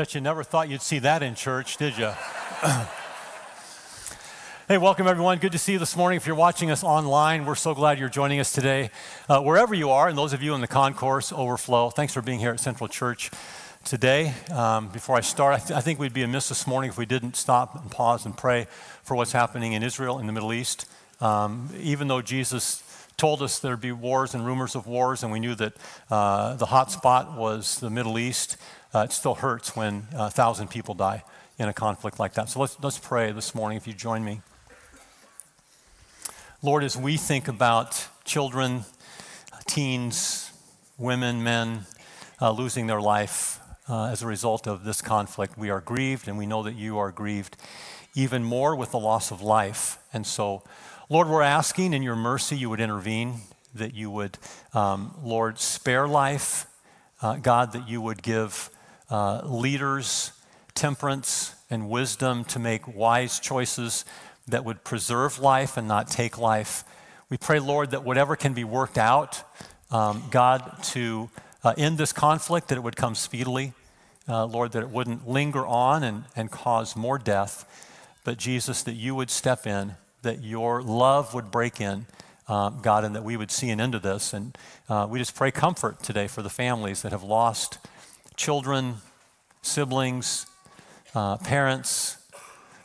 Bet you never thought you'd see that in church, did you? hey, welcome everyone. Good to see you this morning. If you're watching us online, we're so glad you're joining us today. Uh, wherever you are, and those of you in the concourse, overflow, thanks for being here at Central Church today. Um, before I start, I, th- I, think we'd be amiss this morning if we didn't stop and pause and pray for what's happening in Israel, in the Middle East. Um, even though Jesus told us there'd be wars and rumors of wars, and we knew that uh, the hot spot was the Middle East, uh, it still hurts when a thousand people die in a conflict like that. So let's, let's pray this morning if you join me. Lord, as we think about children, teens, women, men uh, losing their life uh, as a result of this conflict, we are grieved, and we know that you are grieved even more with the loss of life. And so, Lord, we're asking in your mercy you would intervene, that you would, um, Lord, spare life. Uh, God, that you would give uh, leaders temperance and wisdom to make wise choices that would preserve life and not take life. We pray, Lord, that whatever can be worked out, um, God, to uh, end this conflict, that it would come speedily. Uh, Lord, that it wouldn't linger on and, and cause more death. But Jesus, that you would step in, that your love would break in, uh, God, and that we would see an end to this. And uh, we just pray comfort today for the families that have lost children, siblings, uh, parents,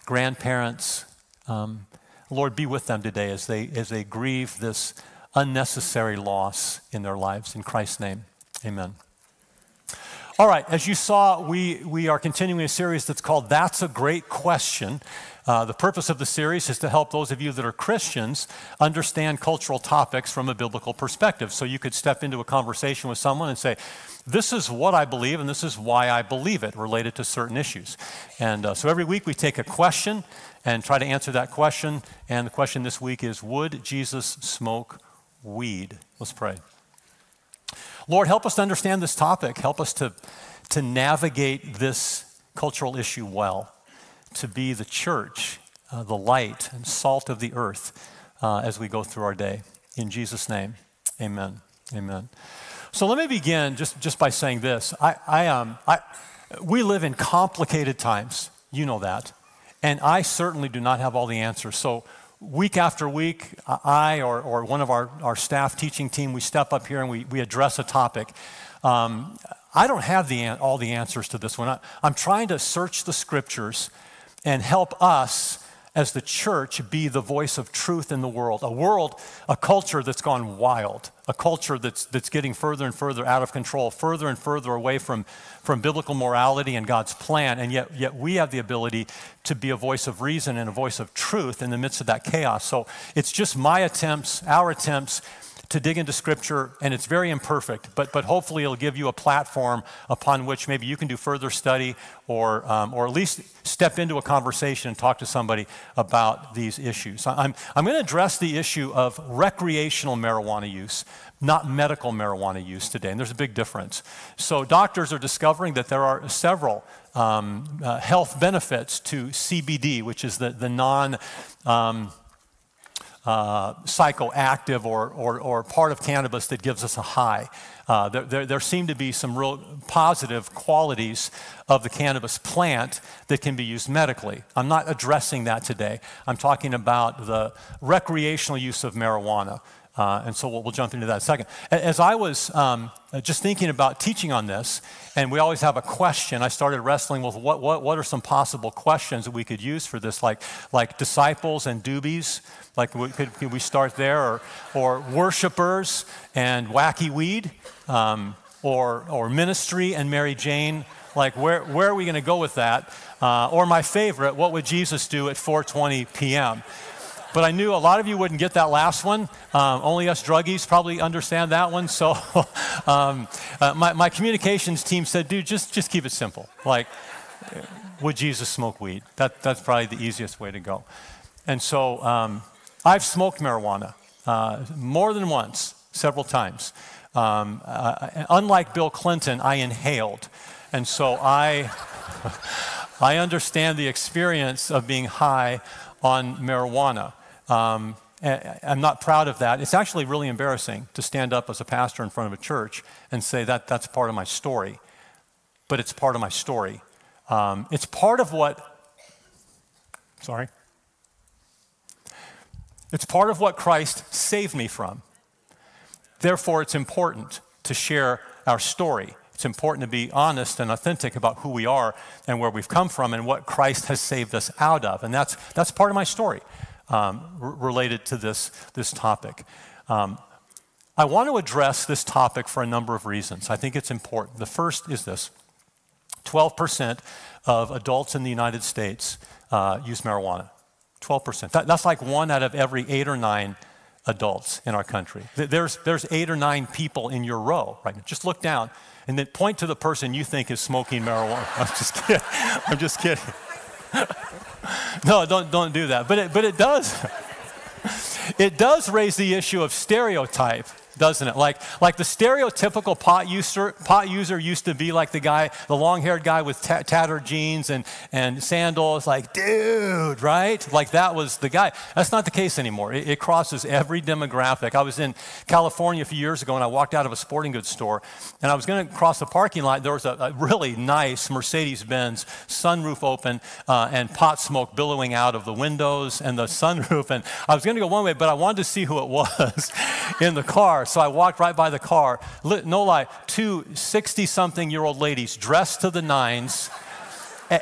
grandparents. Um, Lord, be with them today as they, as they grieve this unnecessary loss in their lives. In Christ's name, amen. All right, as you saw, we, we are continuing a series that's called That's a Great Question. Uh, the purpose of the series is to help those of you that are Christians understand cultural topics from a biblical perspective. So you could step into a conversation with someone and say, This is what I believe, and this is why I believe it related to certain issues. And uh, so every week we take a question and try to answer that question. And the question this week is Would Jesus smoke weed? Let's pray. Lord, help us to understand this topic. Help us to, to navigate this cultural issue well to be the church, uh, the light and salt of the earth uh, as we go through our day. In Jesus' name, amen. Amen. So let me begin just, just by saying this. I, I, um, I, we live in complicated times. You know that. And I certainly do not have all the answers. So week after week, I or, or one of our, our staff teaching team, we step up here and we, we address a topic. Um, I don't have the, all the answers to this one. I, I'm trying to search the scriptures and help us as the church be the voice of truth in the world. A world, a culture that's gone wild, a culture that's, that's getting further and further out of control, further and further away from, from biblical morality and God's plan. And yet, yet we have the ability to be a voice of reason and a voice of truth in the midst of that chaos. So it's just my attempts, our attempts to dig into Scripture, and it's very imperfect, but, but hopefully it'll give you a platform upon which maybe you can do further study or, um, or at least step into a conversation and talk to somebody about these issues. I'm, I'm going to address the issue of recreational marijuana use, not medical marijuana use today, and there's a big difference. So, doctors are discovering that there are several um, uh, health benefits to CBD, which is the, the non um, uh, psychoactive or, or, or, part of cannabis that gives us a high. Uh, there, there, there, seem to be some real positive qualities of the cannabis plant that can be used medically. I'm not addressing that today. I'm talking about the recreational use of marijuana. Uh, and so we'll, we'll, jump into that in a second. As I was um, just thinking about teaching on this, and we always have a question, I started wrestling with what, what, what are some possible questions that we could use for this, like, like disciples and doobies. Like, could, could we start there? Or, or worshipers and wacky weed? Um, or, or ministry and Mary Jane? Like, where, where are we going to go with that? Uh, or my favorite, what would Jesus do at 4:20 p.m.? But I knew a lot of you wouldn't get that last one. Um, only us druggies probably understand that one. So um, uh, my, my communications team said, dude, just, just keep it simple. Like, would Jesus smoke weed? That, that's probably the easiest way to go. And so um, I've smoked marijuana uh, more than once, several times. Um, uh, unlike Bill Clinton, I inhaled. And so I, I understand the experience of being high on marijuana. Um, I'm not proud of that. It's actually really embarrassing to stand up as a pastor in front of a church and say that that's part of my story. But it's part of my story. Um, it's part of what, sorry, it's part of what Christ saved me from. Therefore, it's important to share our story. It's important to be honest and authentic about who we are and where we've come from and what Christ has saved us out of. And that's, that's part of my story um, r- related to this, this topic. Um, I want to address this topic for a number of reasons. I think it's important. The first is this 12% of adults in the United States uh, use marijuana. 12%. That, that's like one out of every eight or nine adults in our country. There's, there's eight or nine people in your row, right? now. Just look down and then point to the person you think is smoking marijuana. I'm just kidding. I'm just kidding. no, don't, don't do that. But it, but it does. It does raise the issue of stereotype doesn't it? Like, like the stereotypical pot user, pot user used to be like the guy, the long haired guy with t- tattered jeans and, and sandals, like, dude, right? Like that was the guy. That's not the case anymore. It, it, crosses every demographic. I was in California a few years ago and I walked out of a sporting goods store and I was going to cross the parking lot. There was a, a really nice Mercedes Benz, sunroof open, uh, and pot smoke billowing out of the windows and the sunroof. And I was going to go one way, but I wanted to see who it was in the car. So I walked right by the car. No lie, two 60 something year old ladies dressed to the nines, eh,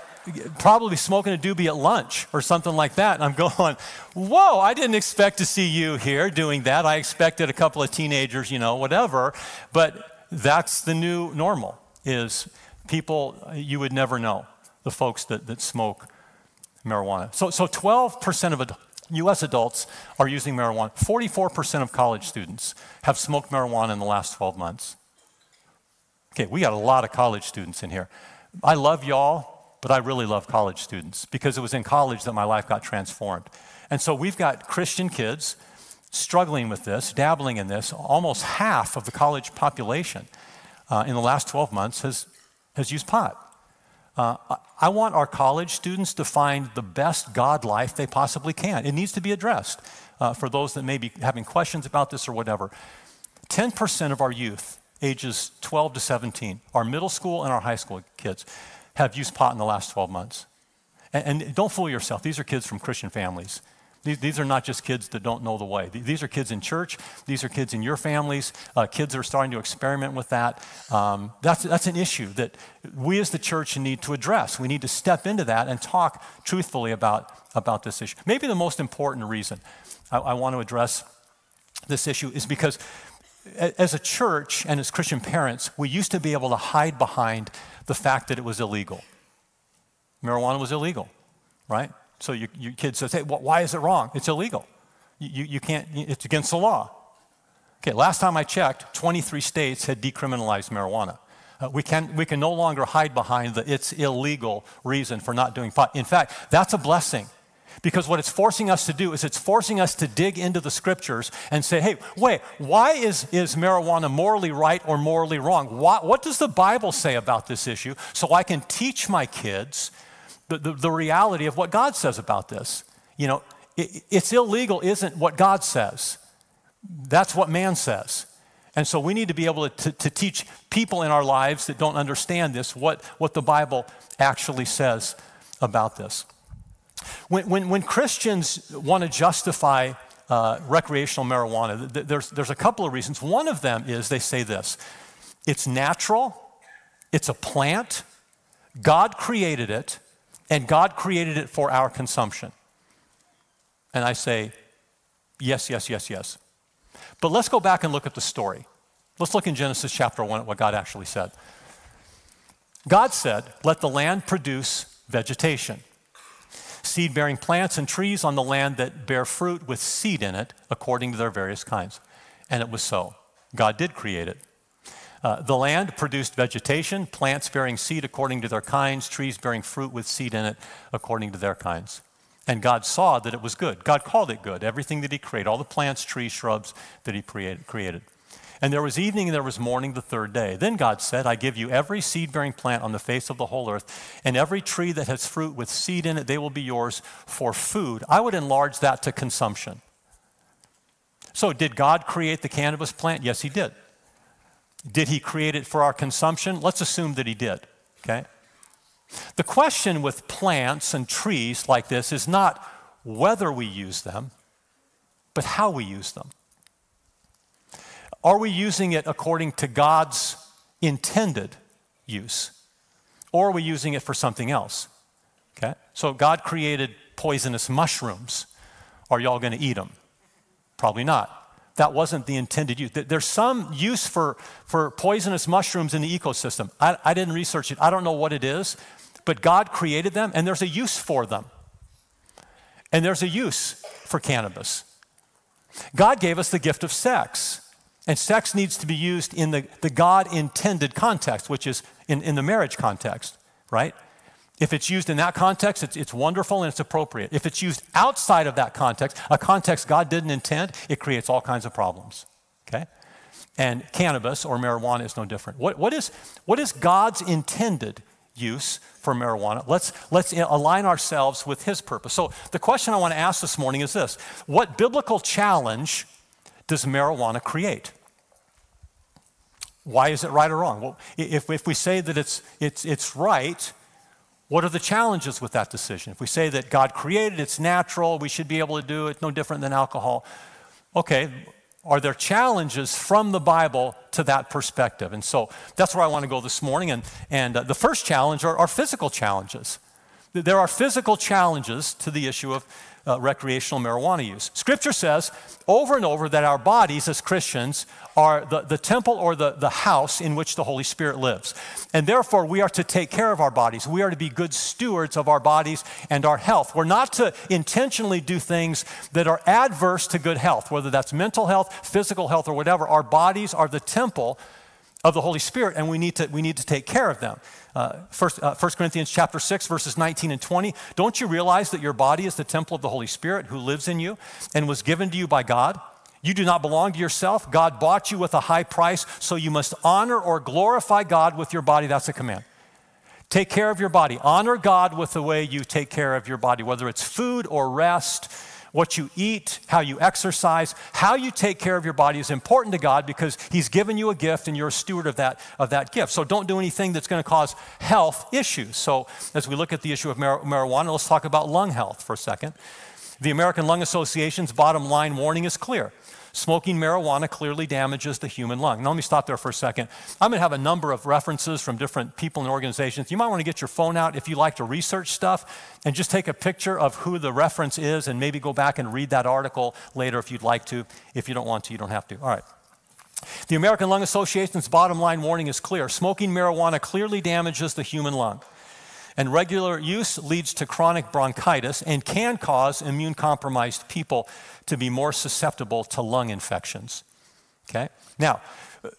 probably smoking a doobie at lunch or something like that. And I'm going, whoa, I didn't expect to see you here doing that. I expected a couple of teenagers, you know, whatever. But that's the new normal is people you would never know, the folks that, that smoke marijuana. So, so 12% of US adults are using marijuana. 44% of college students have smoked marijuana in the last 12 months. Okay, we got a lot of college students in here. I love y'all, but I really love college students because it was in college that my life got transformed. And so we've got Christian kids struggling with this, dabbling in this. Almost half of the college population uh, in the last 12 months has, has used pot. Uh, I want our college students to find the best God life they possibly can. It needs to be addressed uh, for those that may be having questions about this or whatever. 10% of our youth, ages 12 to 17, our middle school and our high school kids, have used pot in the last 12 months. And, and don't fool yourself, these are kids from Christian families. These, these are not just kids that don't know the way. These are kids in church. These are kids in your families. Uh, kids are starting to experiment with that. Um, that's, that's an issue that we as the church need to address. We need to step into that and talk truthfully about, about this issue. Maybe the most important reason I, I want to address this issue is because as a church and as Christian parents, we used to be able to hide behind the fact that it was illegal. Marijuana was illegal, right? So your, your kid says, hey, why is it wrong? It's illegal. You, you can't, it's against the law. Okay, last time I checked, 23 states had decriminalized marijuana. Uh, we, can, we can no longer hide behind the it's illegal reason for not doing pot. In fact, that's a blessing. Because what it's forcing us to do is it's forcing us to dig into the scriptures and say, hey, wait, why is, is marijuana morally right or morally wrong? Why, what does the Bible say about this issue? So I can teach my kids the, the, the reality of what God says about this. You know, it, it's illegal isn't what God says, that's what man says. And so we need to be able to, to, to, teach people in our lives that don't understand this what, what the Bible actually says about this. When, when, when Christians want to justify uh, recreational marijuana, there's, there's a couple of reasons. One of them is they say this it's natural, it's a plant, God created it, and God created it for our consumption. And I say, yes, yes, yes, yes. But let's go back and look at the story. Let's look in Genesis chapter 1 at what God actually said. God said, Let the land produce vegetation, seed bearing plants and trees on the land that bear fruit with seed in it, according to their various kinds. And it was so. God did create it. Uh, the land produced vegetation, plants bearing seed according to their kinds, trees bearing fruit with seed in it according to their kinds. And God saw that it was good. God called it good, everything that He created, all the plants, trees, shrubs that He created. And there was evening and there was morning the third day. Then God said, I give you every seed bearing plant on the face of the whole earth, and every tree that has fruit with seed in it, they will be yours for food. I would enlarge that to consumption. So, did God create the cannabis plant? Yes, He did. Did he create it for our consumption? Let's assume that he did, okay? The question with plants and trees like this is not whether we use them, but how we use them. Are we using it according to God's intended use? Or are we using it for something else? Okay? So God created poisonous mushrooms. Are y'all going to eat them? Probably not. That wasn't the intended use. There's some use for, for poisonous mushrooms in the ecosystem. I, I didn't research it, I don't know what it is, but God created them and there's a use for them. And there's a use for cannabis. God gave us the gift of sex. And sex needs to be used in the, the God intended context, which is in, in the marriage context, right? If it's used in that context, it's, it's wonderful and it's appropriate. If it's used outside of that context, a context God didn't intend, it creates all kinds of problems, okay? And cannabis or marijuana is no different. What, what, is, what is God's intended use for marijuana? Let's, let's align ourselves with His purpose. So, the question I want to ask this morning is this What biblical challenge does marijuana create? Why is it right or wrong? Well, if, if we say that it's, it's, it's right, what are the challenges with that decision? If we say that God created, it's natural, we should be able to do it, no different than alcohol. Okay, are there challenges from the Bible to that perspective? And so that's where I want to go this morning. And, and uh, the first challenge are, are physical challenges. There are physical challenges to the issue of uh, recreational marijuana use. Scripture says over and over that our bodies as Christians are the, the temple or the, the house in which the Holy Spirit lives. And therefore, we are to take care of our bodies. We are to be good stewards of our bodies and our health. We're not to intentionally do things that are adverse to good health, whether that's mental health, physical health, or whatever. Our bodies are the temple of the Holy Spirit, and we need to, we need to take care of them. Uh, first, uh, 1 Corinthians chapter 6, verses 19 and 20. Don't you realize that your body is the temple of the Holy Spirit who lives in you and was given to you by God? You do not belong to yourself. God bought you with a high price, so you must honor or glorify God with your body. That's a command. Take care of your body. Honor God with the way you take care of your body, whether it's food or rest what you eat, how you exercise, how you take care of your body is important to God because He's given you a gift and you're a steward of that, of that gift. So don't do anything that's going to cause health issues. So as we look at the issue of mar- marijuana, let's talk about lung health for a second. The American Lung Association's bottom line warning is clear Smoking marijuana clearly damages the human lung. Now, let me stop there for a second. I'm going to have a number of references from different people and organizations. You might want to get your phone out if you like to research stuff and just take a picture of who the reference is and maybe go back and read that article later if you'd like to. If you don't want to, you don't have to. All right. The American Lung Association's bottom line warning is clear smoking marijuana clearly damages the human lung. And regular use leads to chronic bronchitis and can cause immune compromised people to be more susceptible to lung infections. Okay? Now,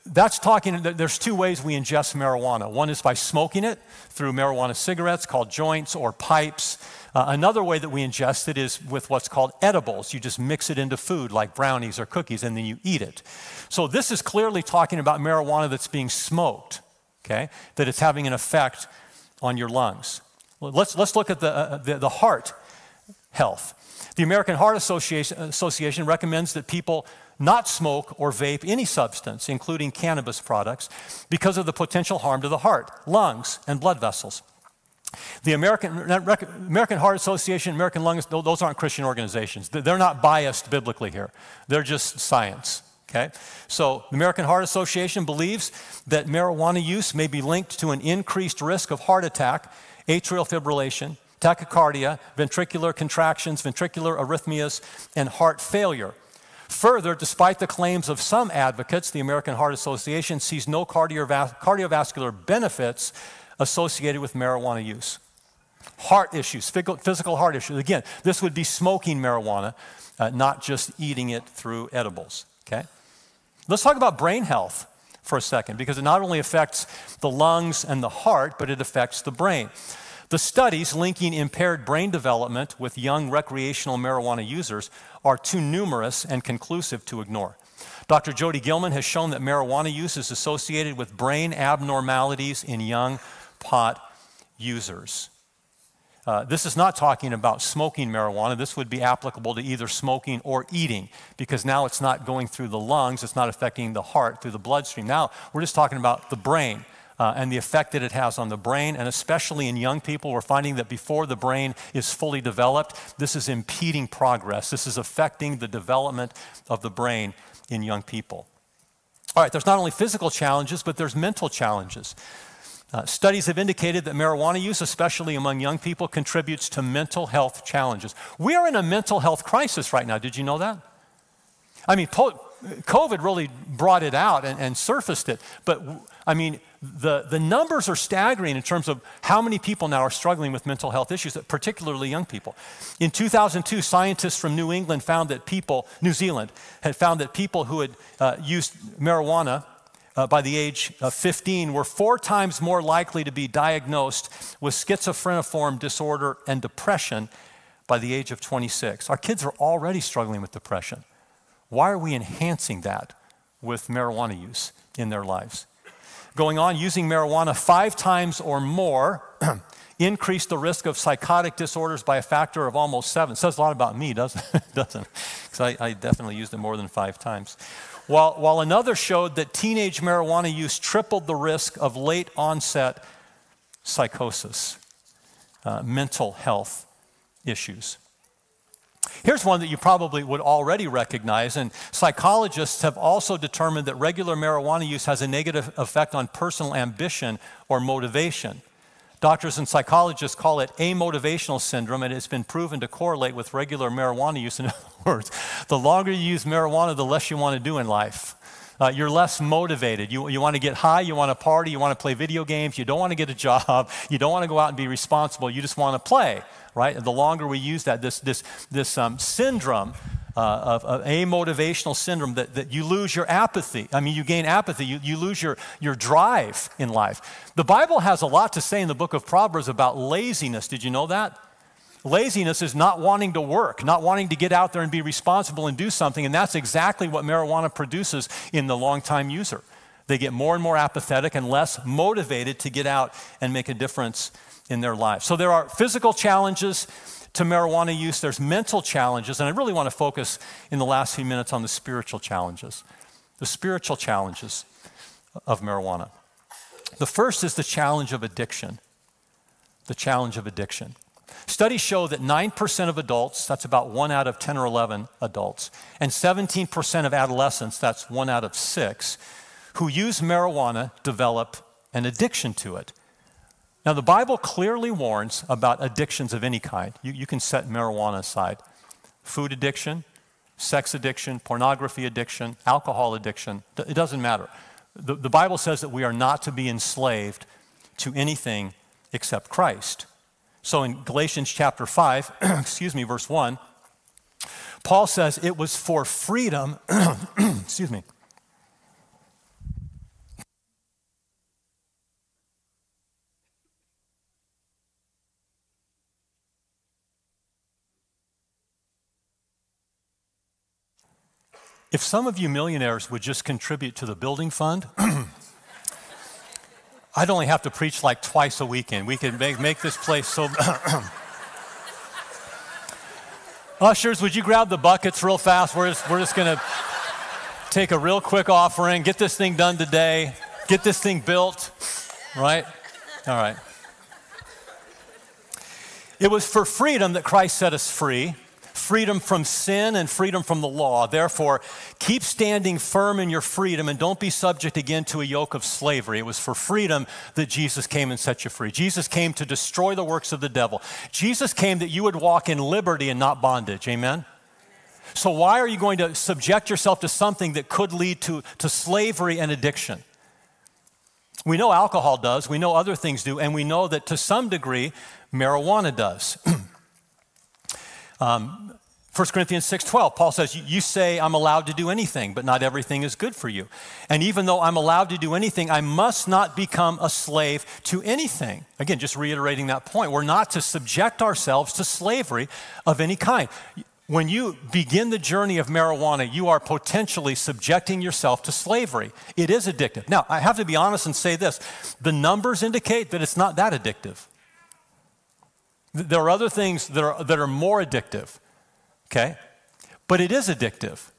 that's talking, there's two ways we ingest marijuana. One is by smoking it through marijuana cigarettes called joints or pipes. Uh, another way that we ingest it is with what's called edibles. You just mix it into food like brownies or cookies and then you eat it. So this is clearly talking about marijuana that's being smoked, okay? That it's having an effect on your lungs. Let's, let's look at the, uh, the, the, heart health. The American Heart Association, Association recommends that people not smoke or vape any substance, including cannabis products, because of the potential harm to the heart, lungs, and blood vessels. The American, American Heart Association, American Lungs, those aren't Christian organizations. They're not biased biblically here. They're just science. Okay? So, the American Heart Association believes that marijuana use may be linked to an increased risk of heart attack, atrial fibrillation, tachycardia, ventricular contractions, ventricular arrhythmias, and heart failure. Further, despite the claims of some advocates, the American Heart Association sees no cardiovascular benefits associated with marijuana use. Heart issues, physical heart issues. Again, this would be smoking marijuana, uh, not just eating it through edibles. Okay? Let's talk about brain health for a second because it not only affects the lungs and the heart, but it affects the brain. The studies linking impaired brain development with young recreational marijuana users are too numerous and conclusive to ignore. Dr. Jodi Gilman has shown that marijuana use is associated with brain abnormalities in young pot users. Uh, this is not talking about smoking marijuana. This would be applicable to either smoking or eating because now it's not going through the lungs, it's not affecting the heart through the bloodstream. Now we're just talking about the brain. uh, and the effect that it has on the brain, and especially in young people. We're finding that before the brain is fully developed, this is impeding progress. This is affecting the development of the brain in young people. All right, there's not only physical challenges, but there's mental challenges. Uh, studies have indicated that marijuana use, especially among young people, contributes to mental health challenges. We are in a mental health crisis right now. Did you know that? I mean, po- COVID really brought it out and, and surfaced it. But I mean, the, the numbers are staggering in terms of how many people now are struggling with mental health issues, particularly young people. In 2002, scientists from New England found that people, New Zealand, had found that people who had uh, used marijuana uh, by the age of 15 were four times more likely to be diagnosed with schizophreniform disorder and depression by the age of 26. Our kids are already struggling with depression. Why are we enhancing that with marijuana use in their lives? Going on, using marijuana five times or more increased the risk of psychotic disorders by a factor of almost seven. Says a lot about me, doesn't it? doesn't Because I, I, definitely used it more than five times. While, while another showed that teenage marijuana use tripled the risk of late onset psychosis, uh, mental health issues. Here's one that you probably would already recognize, and psychologists have also determined that regular marijuana use has a negative effect on personal ambition or motivation. Doctors and psychologists call it amotivational syndrome, and it's been proven to correlate with regular marijuana use. In other words, the longer you use marijuana, the less you want to do in life. Uh, you're less motivated. You, you want to get high, you want to party, you want to play video games, you don't want to get a job, you don't want to go out and be responsible, you just want to play right? And the longer we use that, this, this, this um, syndrome uh, of, of amotivational syndrome that, that you lose your apathy. I mean, you gain apathy, you, you lose your, your drive in life. The Bible has a lot to say in the book of Proverbs about laziness. Did you know that? Laziness is not wanting to work, not wanting to get out there and be responsible and do something. And that's exactly what marijuana produces in the long time user. They get more and more apathetic and less motivated to get out and make a difference in their lives. So there are physical challenges to marijuana use, there's mental challenges, and I really want to focus in the last few minutes on the spiritual challenges. The spiritual challenges of marijuana. The first is the challenge of addiction. The challenge of addiction. Studies show that 9% of adults, that's about 1 out of 10 or 11 adults, and 17% of adolescents, that's 1 out of 6, who use marijuana develop an addiction to it. Now, the Bible clearly warns about addictions of any kind. You, you can set marijuana aside food addiction, sex addiction, pornography addiction, alcohol addiction. It doesn't matter. The, the Bible says that we are not to be enslaved to anything except Christ. So in Galatians chapter 5, excuse me, verse 1, Paul says it was for freedom, excuse me, If some of you millionaires would just contribute to the building fund, I'd only have to preach like twice a weekend. We could make, make this place so. Ushers, would you grab the buckets real fast? We're just, we're just going to take a real quick offering, get this thing done today, get this thing built, right? All right. It was for freedom that Christ set us free freedom from sin and freedom from the law. Therefore, keep standing firm in your freedom and don't be subject again to a yoke of slavery. It was for freedom that Jesus came and set you free. Jesus came to destroy the works of the devil. Jesus came that you would walk in liberty and not bondage. Amen? So, why are you going to subject yourself to something that could lead to, to slavery and addiction? We know alcohol does, we know other things do, and we know that to some degree, marijuana does. Um, 1 Corinthians 6:12 Paul says you say I'm allowed to do anything but not everything is good for you. And even though I'm allowed to do anything I must not become a slave to anything. Again just reiterating that point we're not to subject ourselves to slavery of any kind. When you begin the journey of marijuana you are potentially subjecting yourself to slavery. It is addictive. Now I have to be honest and say this the numbers indicate that it's not that addictive. There are other things that are, that are more addictive, okay? But it is addictive.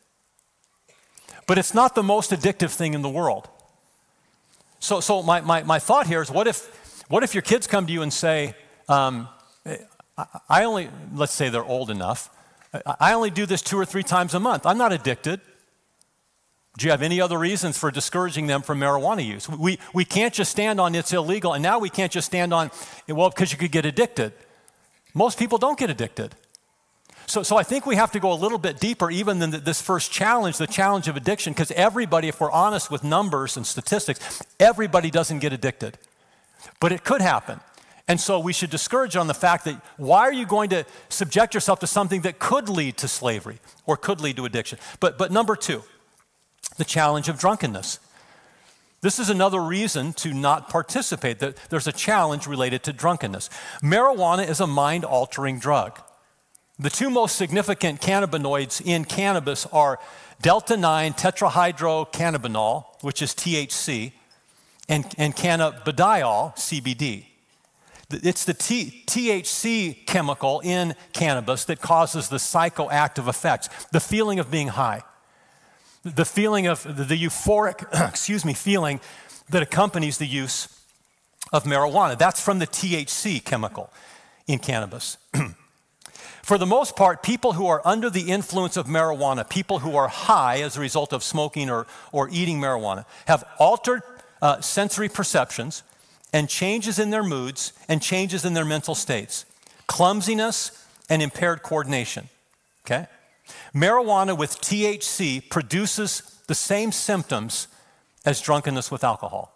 But it's not the most addictive thing in the world. So, so my, my, my thought here is what if, what if your kids come to you and say, um, I only, let's say they're old enough, I only do this two or three times a month. I'm not addicted. Do you have any other reasons for discouraging them from marijuana use? We, we can't just stand on it's illegal, and now we can't just stand on, well, because you could get addicted. Most people don't get addicted. So, so I think we have to go a little bit deeper, even than this first challenge, the challenge of addiction, because everybody, if we're honest with numbers and statistics, everybody doesn't get addicted. But it could happen. And so we should discourage on the fact that why are you going to subject yourself to something that could lead to slavery or could lead to addiction? But, but number two, the challenge of drunkenness. This is another reason to not participate. There's a challenge related to drunkenness. Marijuana is a mind altering drug. The two most significant cannabinoids in cannabis are delta 9 tetrahydrocannabinol, which is THC, and, and cannabidiol, CBD. It's the T, THC chemical in cannabis that causes the psychoactive effects, the feeling of being high, the feeling of the euphoric, excuse me, feeling that accompanies the use of marijuana. That's from the THC chemical in cannabis. For the most part, people who are under the influence of marijuana, people who are high as a result of smoking or, or eating marijuana, have altered uh, sensory perceptions and changes in their moods and changes in their mental states, clumsiness and impaired coordination. Okay? Marijuana with THC produces the same symptoms as drunkenness with alcohol.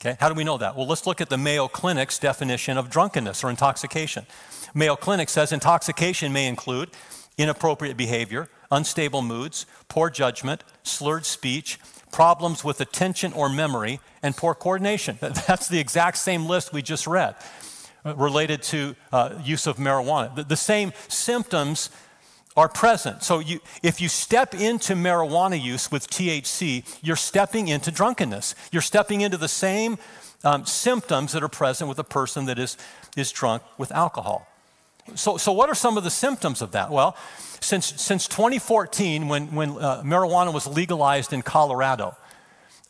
Okay? How do we know that? Well, let's look at the Mayo Clinic's definition of drunkenness or intoxication. Mayo Clinic says intoxication may include inappropriate behavior, unstable moods, poor judgment, slurred speech, problems with attention or memory, and poor coordination. That's the exact same list we just read uh, related to uh, use of marijuana. The, the, same symptoms are present. So you, if you step into marijuana use with THC, you're stepping into drunkenness. You're stepping into the same um, symptoms that are present with a person that is, is drunk with alcohol. So, so what are some of the symptoms of that? Well, since, since 2014, when, when uh, marijuana was legalized in Colorado,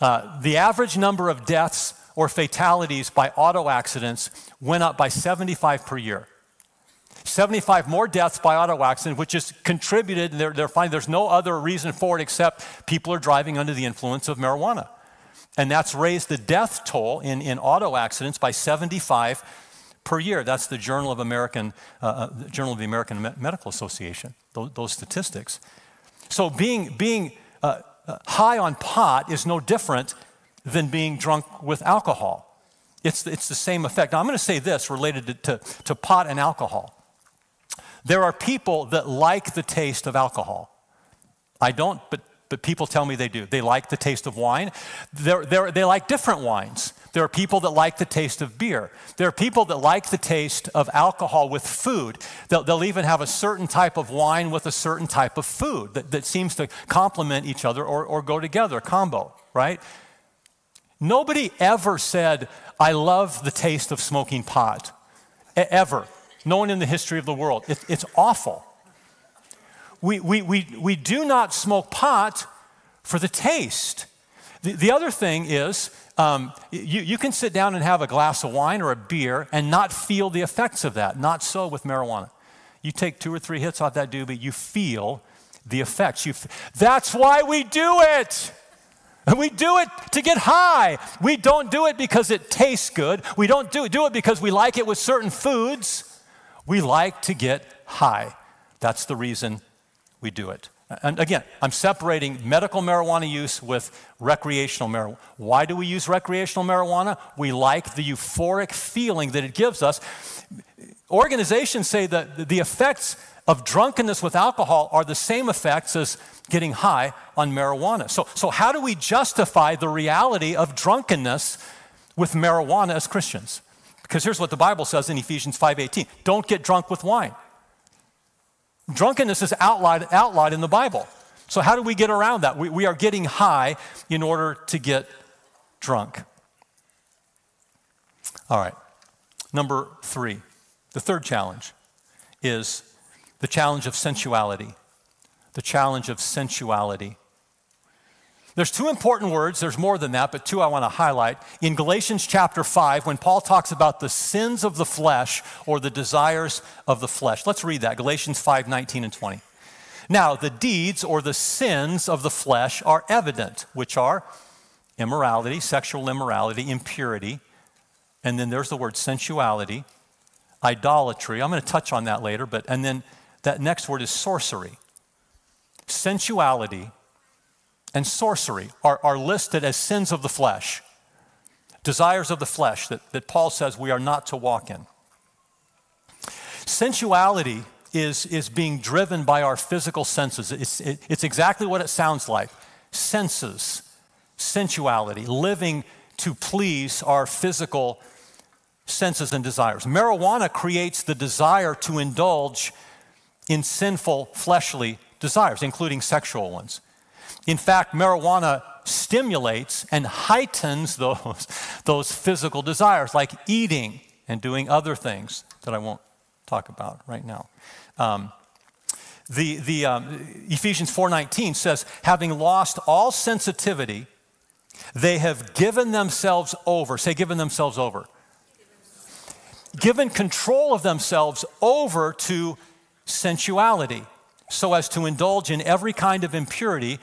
uh, the average number of deaths or fatalities by auto accidents went up by 75 per year. 75 more deaths by auto accident, which is contributed, they're, they're finding there's no other reason for it except people are driving under the influence of marijuana. And that's raised the death toll in, in auto accidents by 75 per year. That's the Journal of American, uh, uh Journal of the American Medical Association. Those, those, statistics. So being being uh, uh, high on pot is no different than being drunk with alcohol. It's it's the same effect. Now I'm going to say this related to, to, to pot and alcohol. There are people that like the taste of alcohol. I don't, but but people tell me they do. They like the taste of wine. They're, they're, they like different wines. There are people that like the taste of beer. There are people that like the taste of alcohol with food. They'll, they'll even have a certain type of wine with a certain type of food that, that seems to complement each other or, or go together, combo, right? Nobody ever said, I love the taste of smoking pot. E- ever. No one in the history of the world. It, it's awful we, we, we, we do not smoke pot for the taste. The, the other thing is, um, you, you can sit down and have a glass of wine or a beer and not feel the effects of that. Not so with marijuana. You take two or three hits off that doobie, you feel the effects. You f- That's why we do it. And we do it to get high. We don't do it because it tastes good. We don't do, do it because we like it with certain foods. We like to get high. That's the reason we do it. And again, I'm separating medical marijuana use with recreational marijuana. Why do we use recreational marijuana? We like the euphoric feeling that it gives us. Organizations say that the effects of drunkenness with alcohol are the same effects as getting high on marijuana. So, so how do we justify the reality of drunkenness with marijuana as Christians? Because here's what the Bible says in Ephesians 5:18. Don't get drunk with wine. Drunkenness is outlawed, outlawed in the Bible. So, how do we get around that? We, we are getting high in order to get drunk. All right. Number three, the third challenge is the challenge of sensuality. The challenge of sensuality. There's two important words, there's more than that, but two I want to highlight. In Galatians chapter 5, when Paul talks about the sins of the flesh or the desires of the flesh. Let's read that Galatians 5 19 and 20. Now, the deeds or the sins of the flesh are evident, which are immorality, sexual immorality, impurity, and then there's the word sensuality, idolatry. I'm going to touch on that later, but and then that next word is sorcery. Sensuality and sorcery are, are listed as sins of the flesh, desires of the flesh that, that Paul says we are not to walk in. Sensuality is, is being driven by our physical senses. It's, it, it's exactly what it sounds like senses, sensuality, living to please our physical senses and desires. Marijuana creates the desire to indulge in sinful fleshly desires, including sexual ones. In fact, marijuana stimulates and heightens those, those physical desires, like eating and doing other things that I won't talk about right now. Um, the, the um, Ephesians 4:19 says, having lost all sensitivity, they have given themselves over. Say, given themselves over. Given control of themselves over to sensuality, so as to indulge in every kind of impurity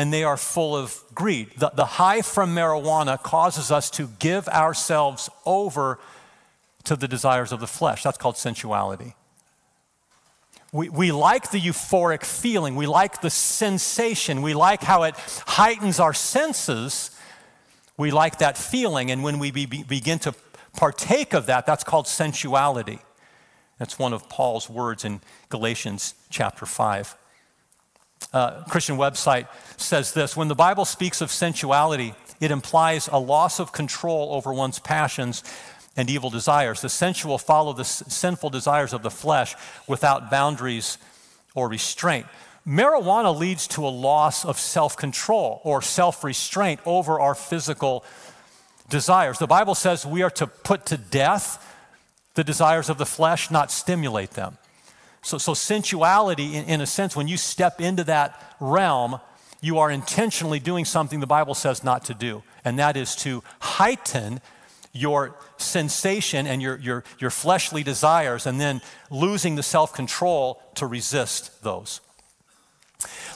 and they are full of greed. The, the high from marijuana causes us to give ourselves over to the desires of the flesh. That's called sensuality. We, we like the euphoric feeling, we like the sensation, we like how it heightens our senses. We like that feeling, and when we be, begin to partake of that, that's called sensuality. That's one of Paul's words in Galatians chapter 5 uh, Christian website says this When the Bible speaks of sensuality, it implies a loss of control over one's passions and evil desires. The sensual follow the sinful desires of the flesh without boundaries or restraint. Marijuana leads to a loss of self control or self restraint over our physical desires. The Bible says we are to put to death the desires of the flesh, not stimulate them. So, so sensuality, in, in a sense, when you step into that realm, you are intentionally doing something the Bible says not to do, and that is to heighten your sensation and your, your, your fleshly desires, and then losing the self control to resist those.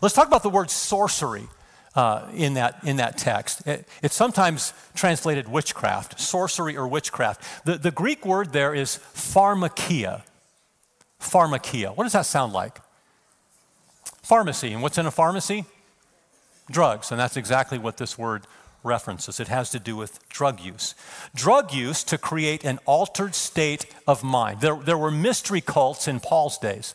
Let's talk about the word sorcery uh, in, that, in that text. It, it's sometimes translated witchcraft, sorcery or witchcraft. The, the Greek word there is pharmakia pharmakia. What does that sound like? Pharmacy. And what's in a pharmacy? Drugs. And that's exactly what this word references. It has to do with drug use. Drug use to create an altered state of mind. There, there were mystery cults in Paul's days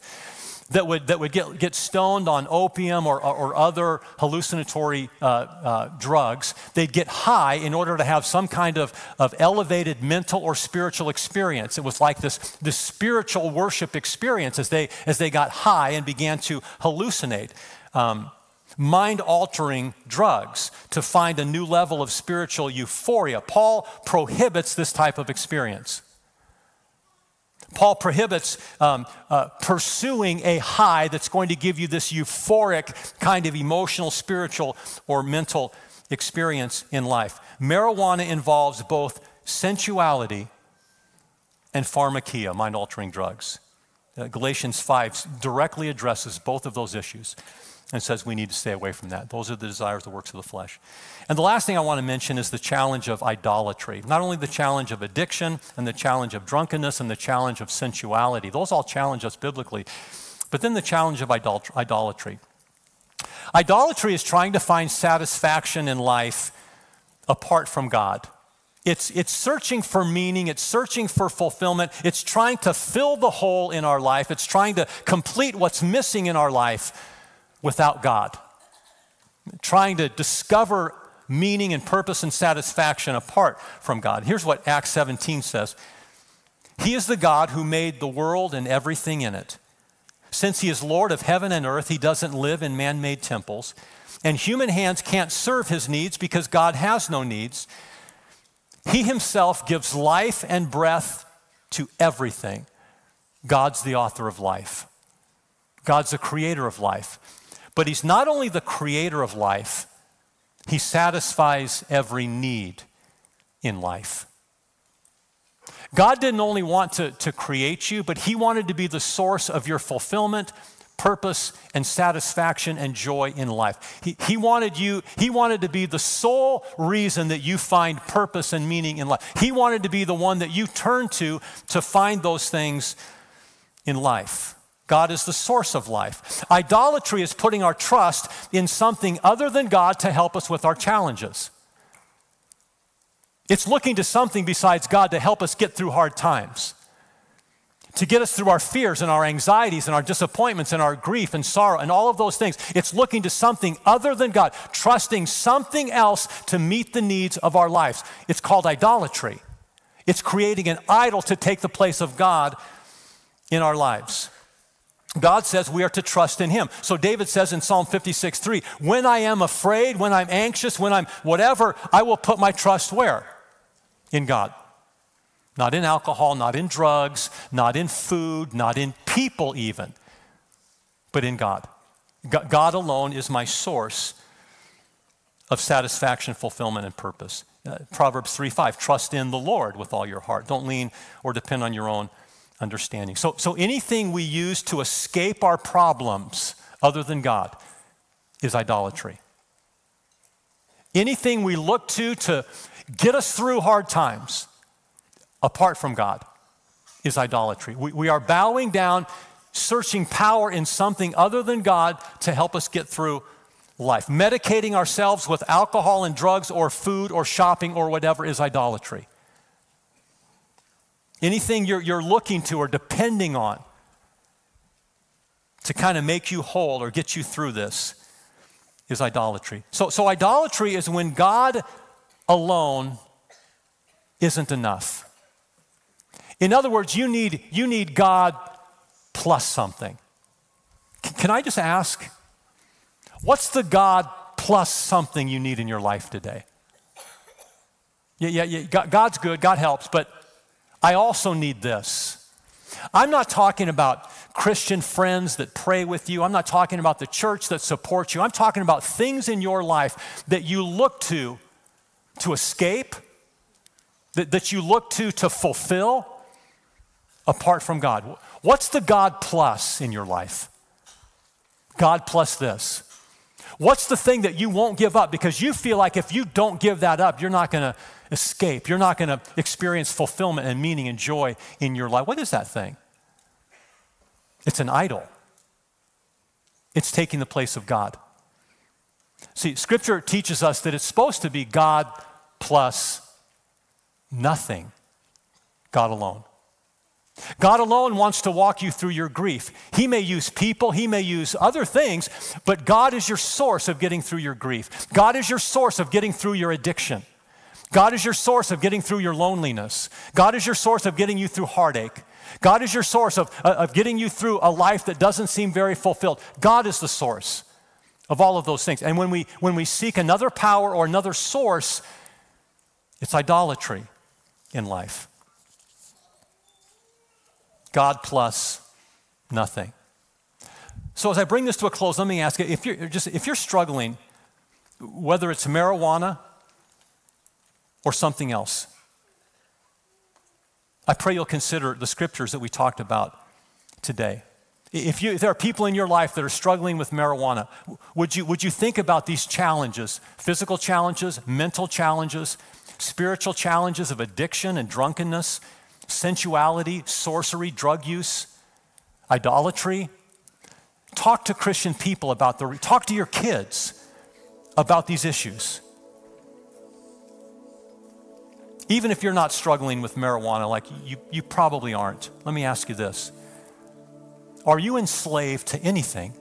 that would, that would get, get stoned on opium or, or other hallucinatory uh, uh, drugs. They'd get high in order to have some kind of, of elevated mental or spiritual experience. It was like this, this spiritual worship experience as they, as they got high and began to hallucinate. Um, mind altering drugs to find a new level of spiritual euphoria. Paul prohibits this type of experience. Paul prohibits um, uh, pursuing a high that's going to give you this euphoric kind of emotional, spiritual, or mental experience in life. Marijuana involves both sensuality and pharmakia, mind altering drugs. Uh, Galatians 5 directly addresses both of those issues and says we need to stay away from that. Those are the desires, the works of the flesh. And the last thing I want to mention is the challenge of idolatry. Not only the challenge of addiction and the challenge of drunkenness and the challenge of sensuality, those all challenge us biblically, but then the challenge of idolatry. Idolatry is trying to find satisfaction in life apart from God. It's, it's searching for meaning, it's searching for fulfillment, it's trying to fill the hole in our life, it's trying to complete what's missing in our life without God. Trying to discover meaning and purpose and satisfaction apart from God. Here's what Acts 17 says He is the God who made the world and everything in it. Since He is Lord of heaven and earth, He doesn't live in man made temples. And human hands can't serve His needs because God has no needs. He Himself gives life and breath to everything. God's the author of life, God's the creator of life. But he's not only the creator of life, He satisfies every need in life. God didn't only want to, to create you, but He wanted to be the source of your fulfillment, purpose, and satisfaction and joy in life. He, he wanted you, He wanted to be the sole reason that you find purpose and meaning in life. He wanted to be the one that you turn to to find those things in life. God is the source of life. Idolatry is putting our trust in something other than God to help us with our challenges. It's looking to something besides God to help us get through hard times, to get us through our fears and our anxieties and our disappointments and our grief and sorrow and all of those things. It's looking to something other than God, trusting something else to meet the needs of our lives. It's called idolatry. It's creating an idol to take the place of God in our lives. God says we are to trust in Him. So David says in Psalm 56 3, when I am afraid, when I'm anxious, when I'm whatever, I will put my trust where? in God. Not in alcohol, not in drugs, not in food, not in people, even, but in God. God alone is my source of satisfaction, fulfillment, and purpose. Uh, Proverbs 3 5, trust in the Lord with all your heart. Don't lean or depend on your own understanding. So, so anything we use to escape our problems other than God is idolatry. Anything we look to to get us through hard times apart from God is idolatry. We, we are bowing down, searching power in something other than God to help us get through life. Medicating ourselves with alcohol and drugs or food or shopping or whatever is idolatry. Anything you're, you're looking to or depending on to kind of make you whole or get you through this is idolatry. So, so idolatry is when God alone isn't enough. In other words, you need, you need God plus something. C- can I just ask, what's the God plus something you need in your life today? Yeah, yeah, yeah. God's good, God helps, but I also need this. I'm not talking about Christian friends that pray with you. I'm not talking about the church that supports you. I'm talking about things in your life that you look to to escape, that, that you look to to fulfill apart from God. What's the God plus in your life? God plus this. What's the thing that you won't give up because you feel like if you don't give that up, you're not going to escape. You're not going to experience fulfillment and meaning and joy in your life. What is that thing? It's an idol, it's taking the place of God. See, Scripture teaches us that it's supposed to be God plus nothing, God alone. God alone wants to walk you through your grief. He may use people, He may use other things, but God is your source of getting through your grief. God is your source of getting through your addiction. God is your source of getting through your loneliness. God is your source of getting you through heartache. God is your source of, uh, of getting you through a life that doesn't seem very fulfilled. God is the source of all of those things. And when we, when we seek another power or another source, it's idolatry in life. God plus nothing. So as I bring this to a close, let me ask you if you're just if you're struggling, whether it's marijuana or something else, I pray you'll consider the scriptures that we talked about today. If, you, if there are people in your life that are struggling with marijuana, would you, would you think about these challenges physical challenges, mental challenges, spiritual challenges of addiction and drunkenness, sensuality, sorcery, drug use, idolatry. Talk to Christian people about the, talk to your kids about these issues. Even if you're not struggling with marijuana, like you, you probably aren't, let me ask you this Are you enslaved to anything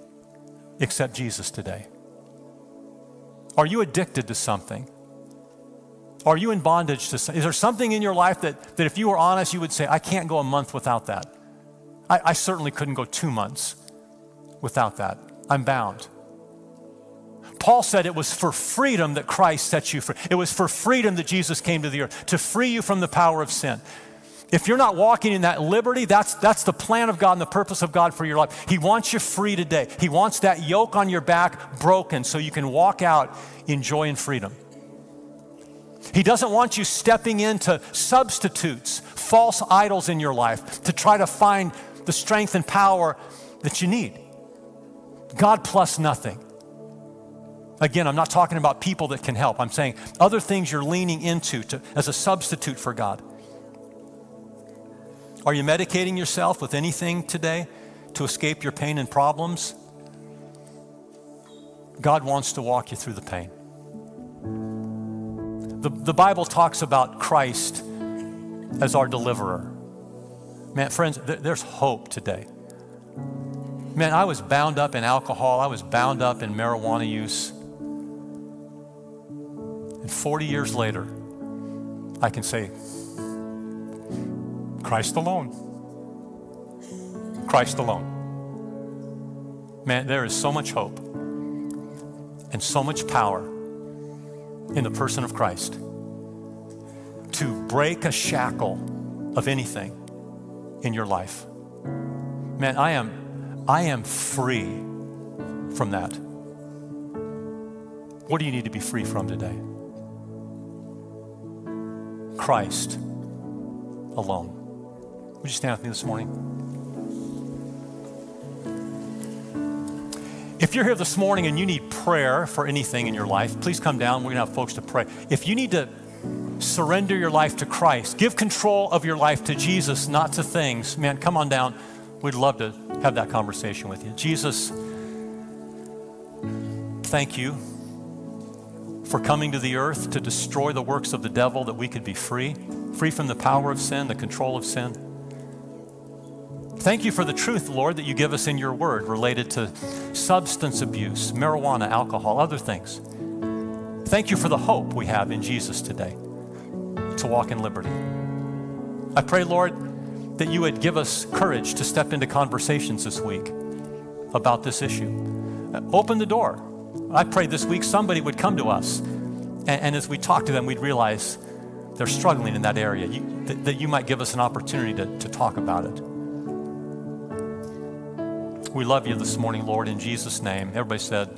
except Jesus today? Are you addicted to something? Are you in bondage to something? Is there something in your life that, that if you were honest, you would say, I can't go a month without that? I, I certainly couldn't go two months without that. I'm bound. Paul said it was for freedom that Christ set you free. It was for freedom that Jesus came to the earth, to free you from the power of sin. If you're not walking in that liberty, that's, that's the plan of God and the purpose of God for your life. He wants you free today. He wants that yoke on your back broken so you can walk out in joy and freedom. He doesn't want you stepping into substitutes, false idols in your life to try to find the strength and power that you need. God plus nothing. Again, I'm not talking about people that can help. I'm saying other things you're leaning into to, as a substitute for God. Are you medicating yourself with anything today to escape your pain and problems? God wants to walk you through the pain. The, the Bible talks about Christ as our deliverer. Man, friends, th- there's hope today. Man, I was bound up in alcohol, I was bound up in marijuana use. And 40 years later, I can say, Christ alone. Christ alone. Man, there is so much hope and so much power in the person of Christ to break a shackle of anything in your life. Man, I am I am free from that. What do you need to be free from today? Christ alone. Would you stand with me this morning? If you're here this morning and you need prayer for anything in your life, please come down. We're going to have folks to pray. If you need to surrender your life to Christ, give control of your life to Jesus, not to things, man, come on down. We'd love to have that conversation with you. Jesus, thank you for coming to the earth to destroy the works of the devil that we could be free, free from the power of sin, the control of sin. Thank you for the truth, Lord, that you give us in your word related to substance abuse, marijuana, alcohol, other things. Thank you for the hope we have in Jesus today to walk in liberty. I pray, Lord, that you would give us courage to step into conversations this week about this issue. Open the door. I pray this week somebody would come to us, and, and as we talk to them, we'd realize they're struggling in that area, you, that, that, you might give us an opportunity to, to talk about it. We love you this morning, Lord, in Jesus' name. Everybody said,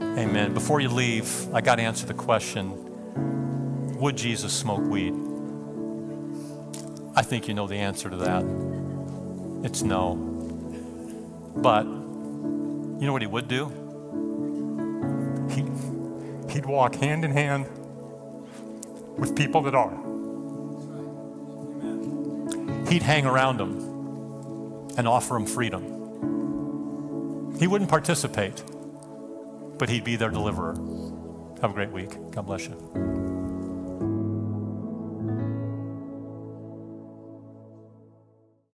Amen. Before you leave, I got to answer the question Would Jesus smoke weed? I think you know the answer to that. It's no. But you know what he would do? He, he'd walk hand in hand with people that are. He'd hang around them and offer them freedom. He wouldn't participate, but he'd be their deliverer. Have a great week. God bless you.